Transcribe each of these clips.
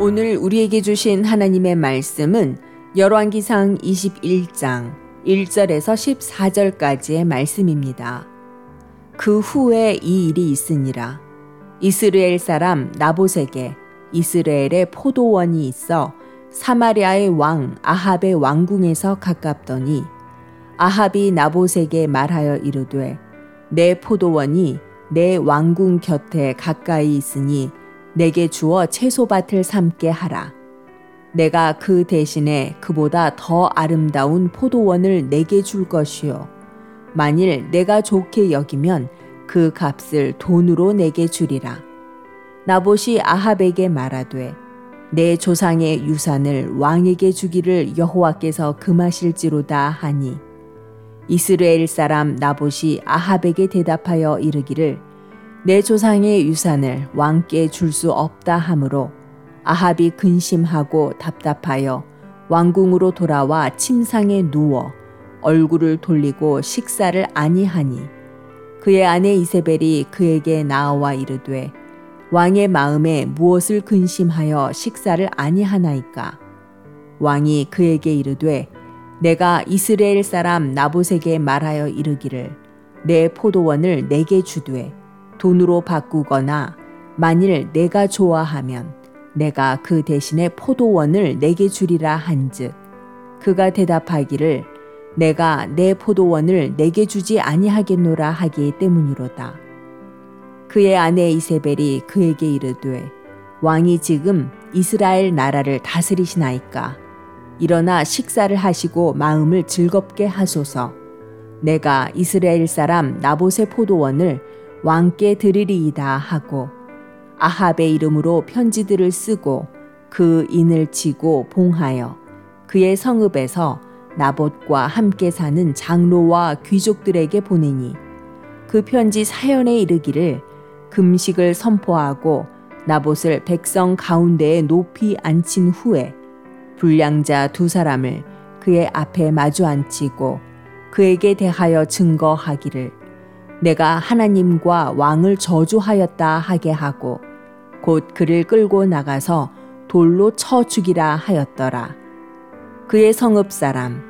오늘 우리에게 주신 하나님의 말씀은 열왕기상 21장 1절에서 14절까지의 말씀입니다. 그 후에 이 일이 있으니라. 이스라엘 사람 나봇에게 이스라엘의 포도원이 있어 사마리아의 왕 아합의 왕궁에서 가깝더니 아합이 나봇에게 말하여 이르되 내 포도원이 내 왕궁 곁에 가까이 있으니 내게 주어 채소밭을 삼게 하라. 내가 그 대신에 그보다 더 아름다운 포도원을 내게 줄 것이요. 만일 내가 좋게 여기면 그 값을 돈으로 내게 주리라. 나봇이 아합에게 말하되 내 조상의 유산을 왕에게 주기를 여호와께서 금하실지로다 하니 이스라엘 사람 나봇이 아합에게 대답하여 이르기를 내 조상의 유산을 왕께 줄 수 없다 하므로 아합이 근심하고 답답하여 왕궁으로 돌아와 침상에 누워 얼굴을 돌리고 식사를 아니하니 그의 아내 이세벨이 그에게 나와 이르되 왕의 마음에 무엇을 근심하여 식사를 아니하나이까? 왕이 그에게 이르되 내가 이스라엘 사람 나봇에게 말하여 이르기를 내 포도원을 내게 주되 돈으로 바꾸거나 만일 내가 좋아하면 내가 그 대신에 포도원을 내게 주리라 한즉 그가 대답하기를 내가 내 포도원을 내게 주지 아니하겠노라 하기 때문이로다. 그의 아내 이세벨이 그에게 이르되 왕이 지금 이스라엘 나라를 다스리시나이까 일어나 식사를 하시고 마음을 즐겁게 하소서 내가 이스라엘 사람 나봇의 포도원을 왕께 드리리이다 하고 아합의 이름으로 편지들을 쓰고 그 인을 치고 봉하여 그의 성읍에서 나봇과 함께 사는 장로와 귀족들에게 보내니 그 편지 사연에 이르기를 금식을 선포하고 나봇을 백성 가운데에 높이 앉힌 후에 불량자 두 사람을 그의 앞에 마주 앉히고 그에게 대하여 증거하기를 내가 하나님과 왕을 저주하였다 하게 하고 곧 그를 끌고 나가서 돌로 쳐 죽이라 하였더라. 그의 성읍 사람,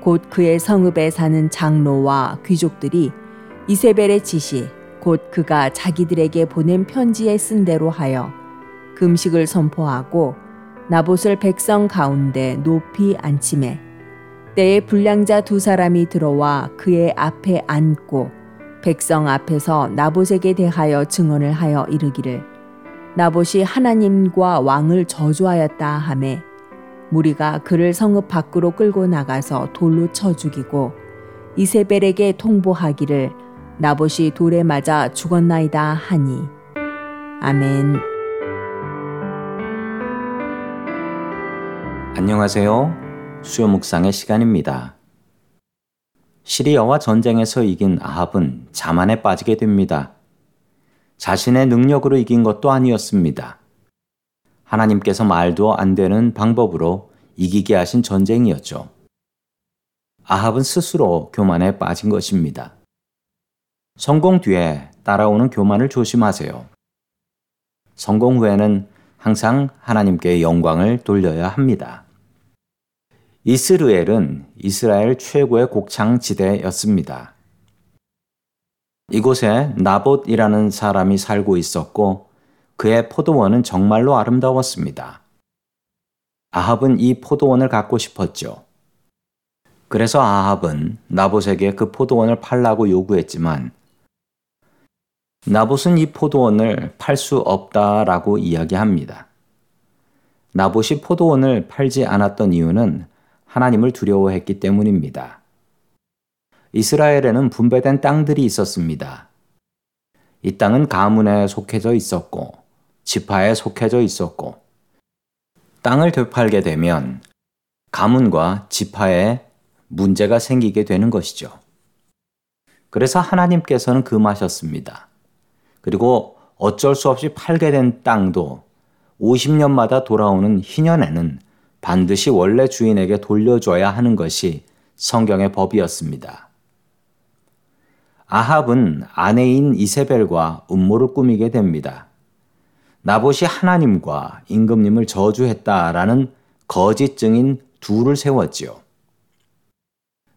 곧 그의 성읍에 사는 장로와 귀족들이 이세벨의 지시, 곧 그가 자기들에게 보낸 편지에 쓴 대로 하여 금식을 선포하고 나봇을 백성 가운데 높이 앉힘에 때에 불량자 두 사람이 들어와 그의 앞에 앉고 백성 앞에서 나봇에게 대하여 증언을 하여 이르기를 나봇이 하나님과 왕을 저주하였다 하매 무리가 그를 성읍 밖으로 끌고 나가서 돌로 쳐 죽이고 이세벨에게 통보하기를 나봇이 돌에 맞아 죽었나이다 하니 아멘. 안녕하세요. 수요 묵상의 시간입니다. 시리아와 전쟁에서 이긴 아합은 자만에 빠지게 됩니다. 자신의 능력으로 이긴 것도 아니었습니다. 하나님께서 말도 안 되는 방법으로 이기게 하신 전쟁이었죠. 아합은 스스로 교만에 빠진 것입니다. 성공 뒤에 따라오는 교만을 조심하세요. 성공 후에는 항상 하나님께 영광을 돌려야 합니다. 이스르엘은 이스라엘 최고의 곡창지대였습니다. 이곳에 나봇이라는 사람이 살고 있었고 그의 포도원은 정말로 아름다웠습니다. 아합은 이 포도원을 갖고 싶었죠. 그래서 아합은 나봇에게 그 포도원을 팔라고 요구했지만 나봇은 이 포도원을 팔 수 없다라고 이야기합니다. 나봇이 포도원을 팔지 않았던 이유는 하나님을 두려워했기 때문입니다. 이스라엘에는 분배된 땅들이 있었습니다. 이 땅은 가문에 속해져 있었고 지파에 속해져 있었고 땅을 되팔게 되면 가문과 지파에 문제가 생기게 되는 것이죠. 그래서 하나님께서는 금하셨습니다. 그리고 어쩔 수 없이 팔게 된 땅도 50년마다 돌아오는 희년에는 반드시 원래 주인에게 돌려줘야 하는 것이 성경의 법이었습니다. 아합은 아내인 이세벨과 음모를 꾸미게 됩니다. 나봇이 하나님과 임금님을 저주했다라는 거짓 증인 둘을 세웠지요.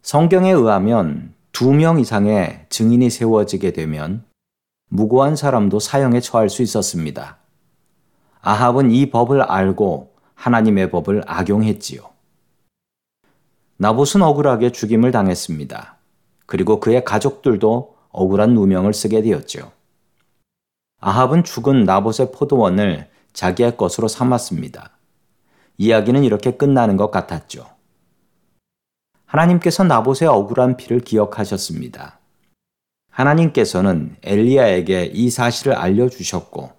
성경에 의하면 두 명 이상의 증인이 세워지게 되면 무고한 사람도 사형에 처할 수 있었습니다. 아합은 이 법을 알고 하나님의 법을 악용했지요. 나봇은 억울하게 죽임을 당했습니다. 그리고 그의 가족들도 억울한 누명을 쓰게 되었죠. 아합은 죽은 나봇의 포도원을 자기의 것으로 삼았습니다. 이야기는 이렇게 끝나는 것 같았죠. 하나님께서 나봇의 억울한 피를 기억하셨습니다. 하나님께서는 엘리야에게 이 사실을 알려주셨고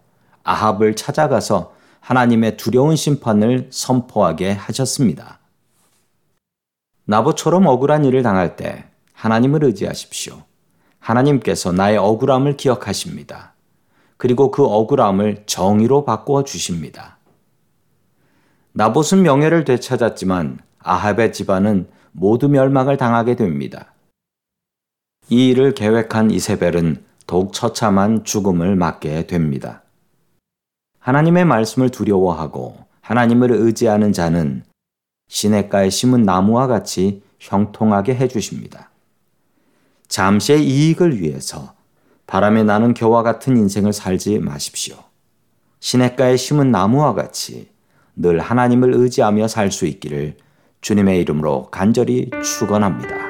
아합을 찾아가서 하나님의 두려운 심판을 선포하게 하셨습니다. 나봇처럼 억울한 일을 당할 때 하나님을 의지하십시오. 하나님께서 나의 억울함을 기억하십니다. 그리고 그 억울함을 정의로 바꾸어 주십니다. 나봇은 명예를 되찾았지만 아합의 집안은 모두 멸망을 당하게 됩니다. 이 일을 계획한 이세벨은 더욱 처참한 죽음을 맞게 됩니다. 하나님의 말씀을 두려워하고 하나님을 의지하는 자는 시냇가에 심은 나무와 같이 형통하게 해주십니다. 잠시의 이익을 위해서 바람에 나는 겨와 같은 인생을 살지 마십시오. 시냇가에 심은 나무와 같이 늘 하나님을 의지하며 살 수 있기를 주님의 이름으로 간절히 축원합니다.